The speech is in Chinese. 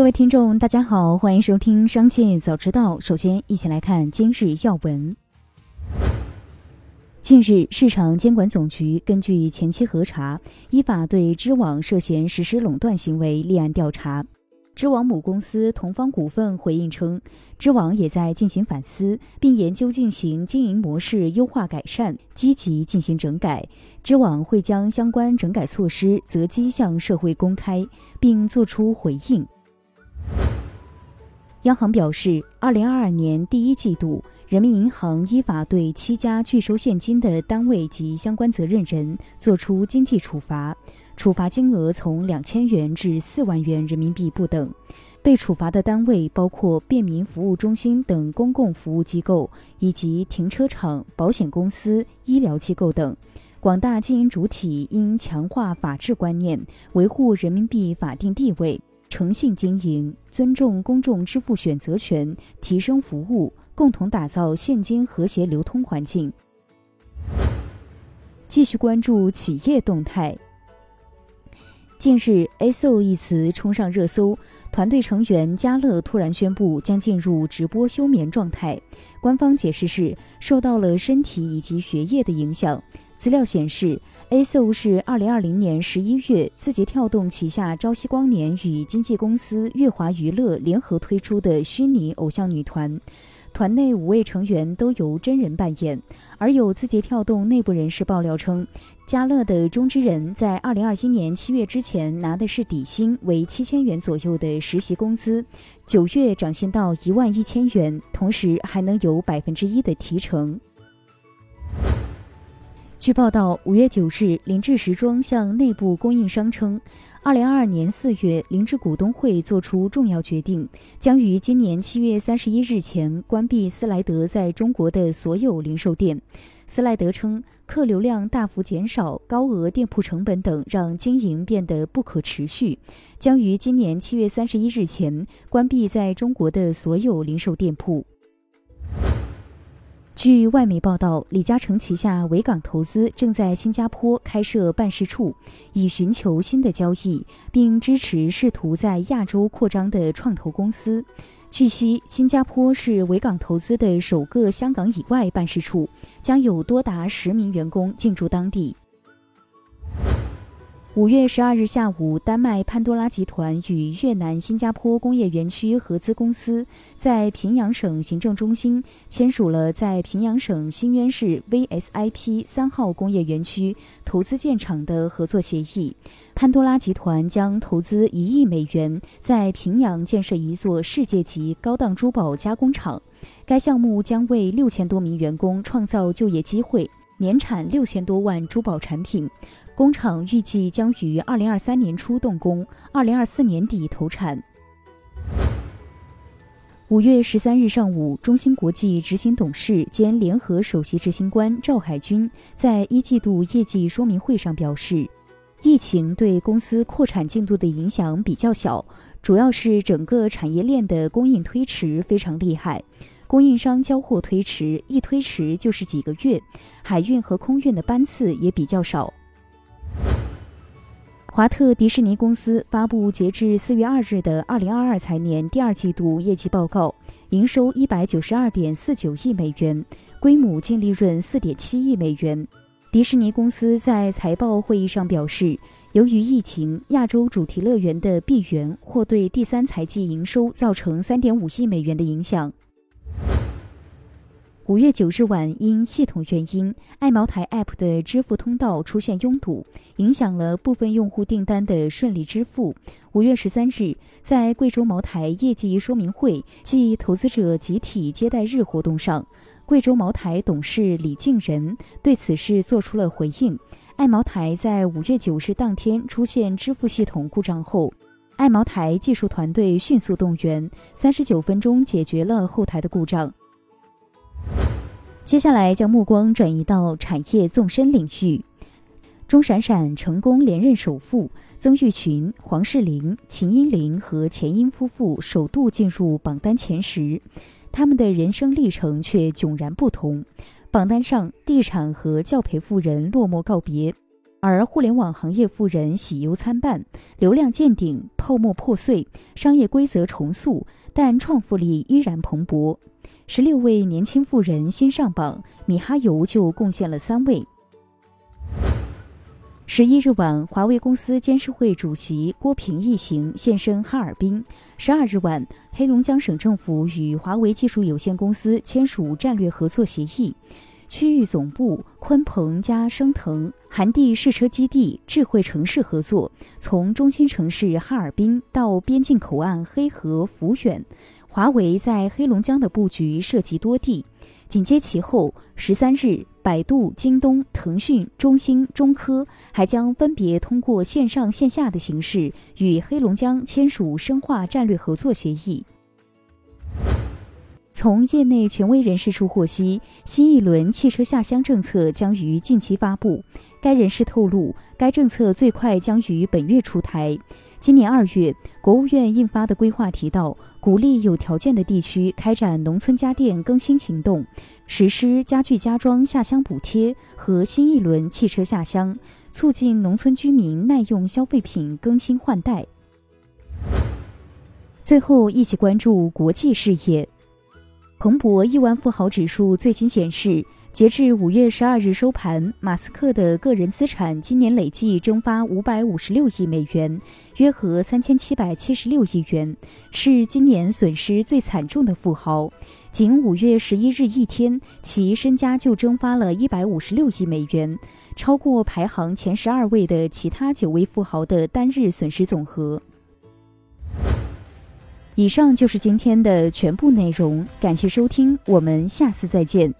各位听众，大家好，欢迎收听《商界早知道》。首先，一起来看今日要闻。近日，市场监管总局根据前期核查，依法对知网涉嫌实施垄断行为立案调查。知网母公司同方股份回应称，知网也在进行反思，并研究进行经营模式优化改善，积极进行整改。知网会将相关整改措施择机向社会公开，并作出回应。央行表示，二零二二年第一季度，人民银行依法对七家拒收现金的单位及相关责任人作出经济处罚。处罚金额从两千元至四万元人民币不等，被处罚的单位包括便民服务中心等公共服务机构，以及停车场、保险公司、医疗机构等。广大经营主体应强化法治观念，维护人民币法定地位，诚信经营，尊重公众支付选择权，提升服务，共同打造现金和谐流通环境。继续关注企业动态。近日，“ASO” 一词冲上热搜。团队成员嘉乐突然宣布将进入直播休眠状态。官方解释是受到了身体以及学业的影响。资料显示，“ASO” 是2020年11月字节跳动旗下朝夕光年与经纪公司乐华娱乐联合推出的虚拟偶像女团。团内五位成员都由真人扮演，而有字节跳动内部人士爆料称，嘉乐的中之人在二零二一年七月之前拿的是底薪为七千元左右的实习工资，九月涨薪到一万一千元，同时还能有百分之一的提成。据报道，五月九日，林志时装向内部供应商称，二零二二年四月，林志股东会作出重要决定，将于今年七月三十一日前关闭斯莱德在中国的所有零售店。斯莱德称，客流量大幅减少、高额店铺成本等让经营变得不可持续，将于今年七月三十一日前关闭在中国的所有零售店铺。据外媒报道，李嘉诚旗下维港投资正在新加坡开设办事处，以寻求新的交易，并支持试图在亚洲扩张的创投公司。据悉，新加坡是维港投资的首个香港以外办事处，将有多达十名员工进驻当地。五月十二日下午，丹麦潘多拉集团与越南新加坡工业园区合资公司在平阳省行政中心签署了在平阳省新渊市 VSIP 三号工业园区投资建厂的合作协议。潘多拉集团将投资一亿美元，在平阳建设一座世界级高档珠宝加工厂。该项目将为六千多名员工创造就业机会，年产六千多万珠宝产品。工厂预计将于二零二三年初动工，二零二四年底投产。五月十三日上午，中芯国际执行董事兼联合首席执行官赵海军在一季度业绩说明会上表示，疫情对公司扩产进度的影响比较小，主要是整个产业链的供应推迟非常厉害，供应商交货推迟，一推迟就是几个月，海运和空运的班次也比较少。华特迪士尼公司发布截至四月二日的二零二二财年第二季度业绩报告，营收一百九十二点四九亿美元，规模净利润四点七亿美元。迪士尼公司在财报会议上表示，由于疫情，亚洲主题乐园的闭园或对第三财季营收造成三点五亿美元的影响。五月九日晚，因系统原因，爱茅台 App 的支付通道出现拥堵，影响了部分用户订单的顺利支付。五月十三日，在贵州茅台业绩说明会暨投资者集体接待日活动上，贵州茅台董事李静仁对此事作出了回应。爱茅台在五月九日当天出现支付系统故障后，爱茅台技术团队迅速动员，三十九分钟解决了后台的故障。接下来将目光转移到产业纵深领域，钟闪闪成功连任首富，曾玉群、黄世玲、秦英林和钱英夫妇首度进入榜单前十，他们的人生历程却迥然不同。榜单上，地产和教培富人落寞告别。而互联网行业富人喜忧参半，流量见顶，泡沫破碎，商业规则重塑，但创富力依然蓬勃。十六位年轻富人新上榜，米哈游就贡献了三位。十一日晚，华为公司监事会主席郭平一行现身哈尔滨。十二日晚，黑龙江省政府与华为技术有限公司签署战略合作协议，区域总部鲲鹏加升腾韩地试车基地智慧城市合作，从中心城市哈尔滨到边境口岸黑河抚远，华为在黑龙江的布局涉及多地。紧接其后，十三日，百度、京东、腾讯、中兴、中科还将分别通过线上线下的形式与黑龙江签署深化战略合作协议。从业内权威人士处获悉，新一轮汽车下乡政策将于近期发布。该人士透露，该政策最快将于本月出台。今年二月，国务院印发的规划提到，鼓励有条件的地区开展农村家电更新行动，实施家具家装下乡补贴和新一轮汽车下乡，促进农村居民耐用消费品更新换代。最后，一起关注国际事业。彭博亿万富豪指数最新显示。截至五月十二日收盘，马斯克的个人资产今年累计蒸发五百五十六亿美元，约合三千七百七十六亿元，是今年损失最惨重的富豪。仅五月十一日一天，其身家就蒸发了一百五十六亿美元，超过排行前十二位的其他九位富豪的单日损失总和。以上就是今天的全部内容，感谢收听，我们下次再见。